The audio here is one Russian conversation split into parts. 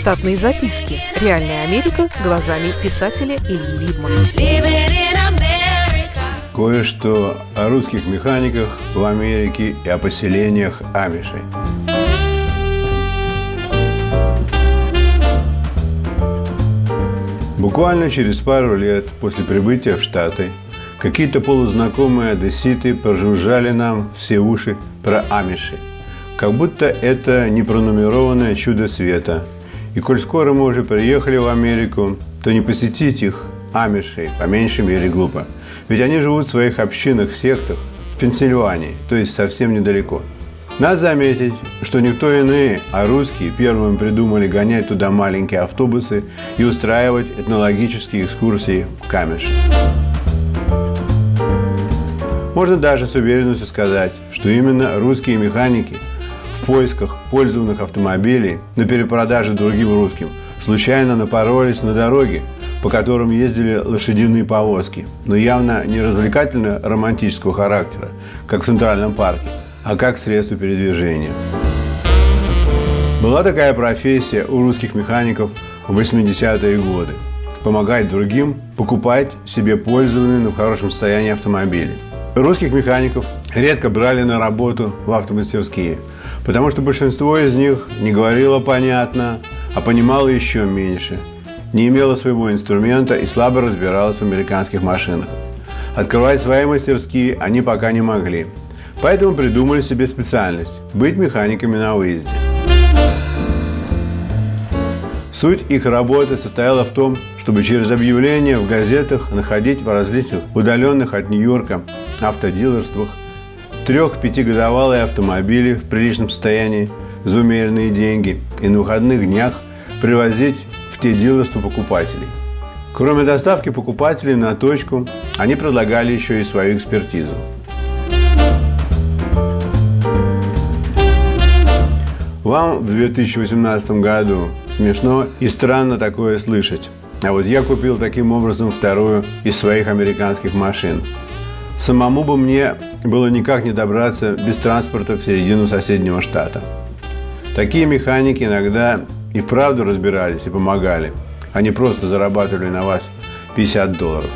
Штатные записки. Реальная Америка глазами писателя Ильи Либмана. Кое-что о русских механиках в Америке и о поселениях Амишей. Буквально через пару лет после прибытия в Штаты какие-то полузнакомые одесситы прожужжали нам все уши про амиши. Как будто это не пронумерованное чудо света. И коль скоро мы уже приехали в Америку, то не посетить их, амишей, по меньшей мере глупо. Ведь они живут в своих общинах, сектах в Пенсильвании, то есть совсем недалеко – надо заметить, что никто иные, а русские первыми придумали гонять туда маленькие автобусы и устраивать этнологические экскурсии в Камеш. Можно даже с уверенностью сказать, что именно русские механики в поисках пользованных автомобилей на перепродаже другим русским случайно напоролись на дороге, по которым ездили лошадиные повозки, но явно не развлекательно-романтического характера, как в Центральном парке, а как средство передвижения. Была такая профессия у русских механиков в 80-е годы – помогать другим покупать себе пользованные, но в хорошем состоянии автомобили. Русских механиков редко брали на работу в автомастерские, потому что большинство из них не говорило понятно, а понимало еще меньше, не имело своего инструмента и слабо разбиралось в американских машинах. Открывать свои мастерские они пока не могли – Поэтому придумали себе специальность – быть механиками на выезде. Суть их работы состояла в том, чтобы через объявления в газетах находить в различных удаленных от Нью-Йорка автодилерствах трех-пятигодовалые автомобили в приличном состоянии за умеренные деньги и на выходных днях привозить в те дилерства покупателей. Кроме доставки покупателей на точку, они предлагали еще и свою экспертизу. Вам в 2018 году смешно и странно такое слышать. А вот я купил таким образом вторую из своих американских машин. Самому бы мне было никак не добраться без транспорта в середину соседнего штата. Такие механики иногда и вправду разбирались и помогали. Они просто зарабатывали на вас 50 долларов.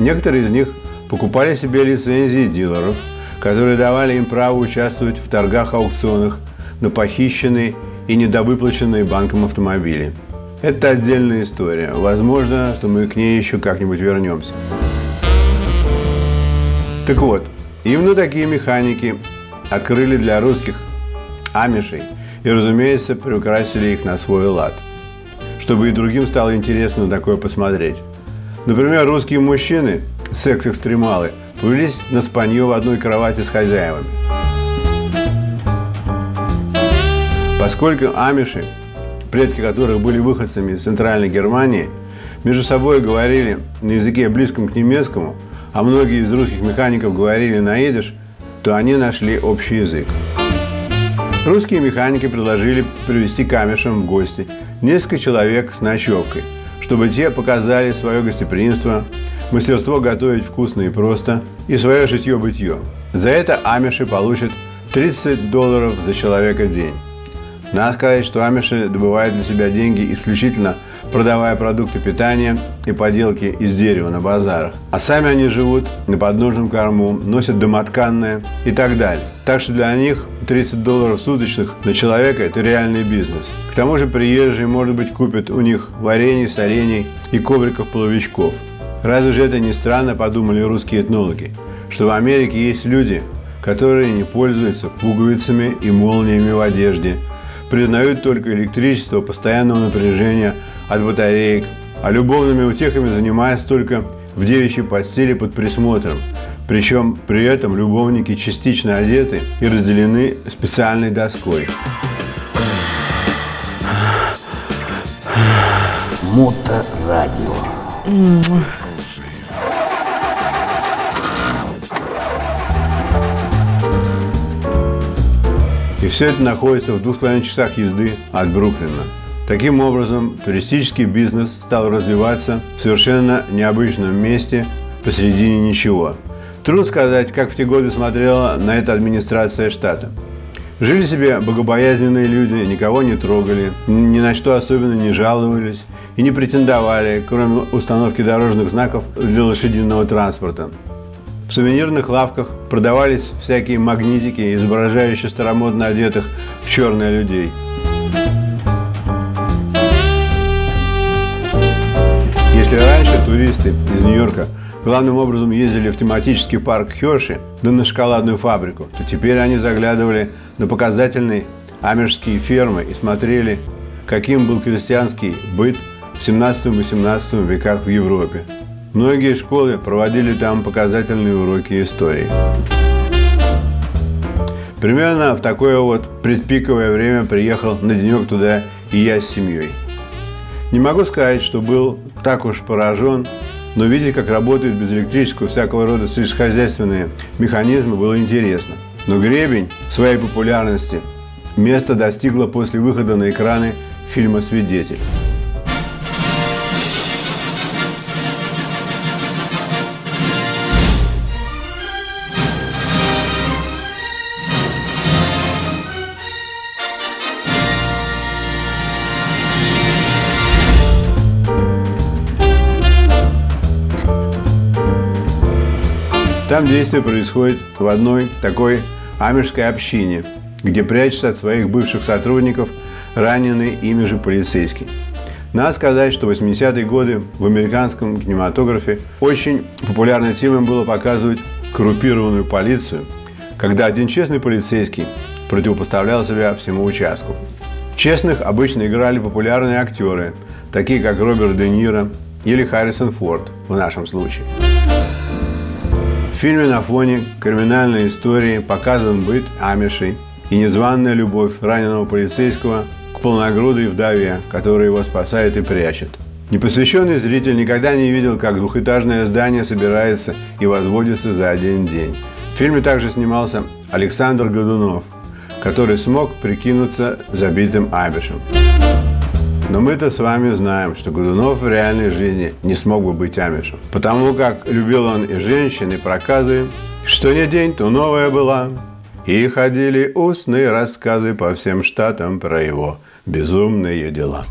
Некоторые из них покупали себе лицензии дилеров, которые давали им право участвовать в торгах-аукционах на похищенные и недовыплаченные банком автомобили. Это отдельная история. Возможно, что мы к ней еще как-нибудь вернемся. Так вот, именно такие механики открыли для русских амишей и, разумеется, приукрасили их на свой лад, чтобы и другим стало интересно такое посмотреть. Например, русские мужчины, секс-экстремалы, повелись на спанье в одной кровати с хозяевами. Поскольку амиши, предки которых были выходцами из Центральной Германии, между собой говорили на языке близком к немецкому, а многие из русских механиков говорили на идиш, то они нашли общий язык. Русские механики предложили привести к амишам в гости несколько человек с ночевкой, чтобы те показали свое гостеприимство, мастерство готовить вкусно и просто и свое житье-бытие. За это амиши получат 30 долларов за человека день. Надо сказать, что амиши добывают для себя деньги исключительно продавая продукты питания и поделки из дерева на базарах. А сами они живут на подножном корму, носят домотканное и так далее. Так что для них 30 долларов суточных на человека – это реальный бизнес. К тому же приезжие, может быть, купят у них варенье, солений и ковриков-половичков. Разве же это не странно, подумали русские этнологи, что в Америке есть люди, которые не пользуются пуговицами и молниями в одежде – признают только электричество постоянного напряжения от батареек, а любовными утехами занимаются только в девичьей постели под присмотром. Причем при этом любовники частично одеты и разделены специальной доской. Моторадио. И все это находится в двух с половиной часах езды от Бруклина. Таким образом, туристический бизнес стал развиваться в совершенно необычном месте посередине ничего. Трудно сказать, как в те годы смотрела на это администрация штата. Жили себе богобоязненные люди, никого не трогали, ни на что особенно не жаловались и не претендовали, кроме установки дорожных знаков для лошадиного транспорта. В сувенирных лавках продавались всякие магнитики, изображающие старомодно одетых в черное людей. Если раньше туристы из Нью-Йорка главным образом ездили в тематический парк Хёрши, да на шоколадную фабрику, то теперь они заглядывали на показательные амежские фермы и смотрели, каким был крестьянский быт в 17-18 веках в Европе. Многие школы проводили там показательные уроки истории. Примерно в такое вот предпиковое время приехал на денек туда и я с семьей. Не могу сказать, что был так уж поражен, но видеть, как работают без электрического всякого рода сельскохозяйственные механизмы, было интересно. Но гребень своей популярности место достигло после выхода на экраны фильма «Свидетель». Там действие происходит в одной такой амежской общине, где прячется от своих бывших сотрудников раненый ими же полицейский. Надо сказать, что в 80-е годы в американском кинематографе очень популярной темой было показывать коррупированную полицию, когда один честный полицейский противопоставлял себя всему участку. Честных обычно играли популярные актеры, такие как Роберт Де Ниро или Харрисон Форд в нашем случае. В фильме на фоне криминальной истории показан быт амишей и незваная любовь раненого полицейского к полногрудой вдове, которая его спасает и прячет. Непосвященный зритель никогда не видел, как двухэтажное здание собирается и возводится за один день. В фильме также снимался Александр Годунов, который смог прикинуться забитым Абишем. Но мы-то с вами знаем, что Годунов в реальной жизни не смог бы быть амишем. Потому как любил он и женщин, и проказы, что не день, то новая была. И ходили устные рассказы по всем штатам про его безумные дела.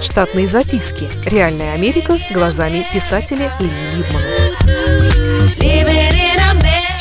Штатные записки. Реальная Америка глазами писателя Ильи Либмана.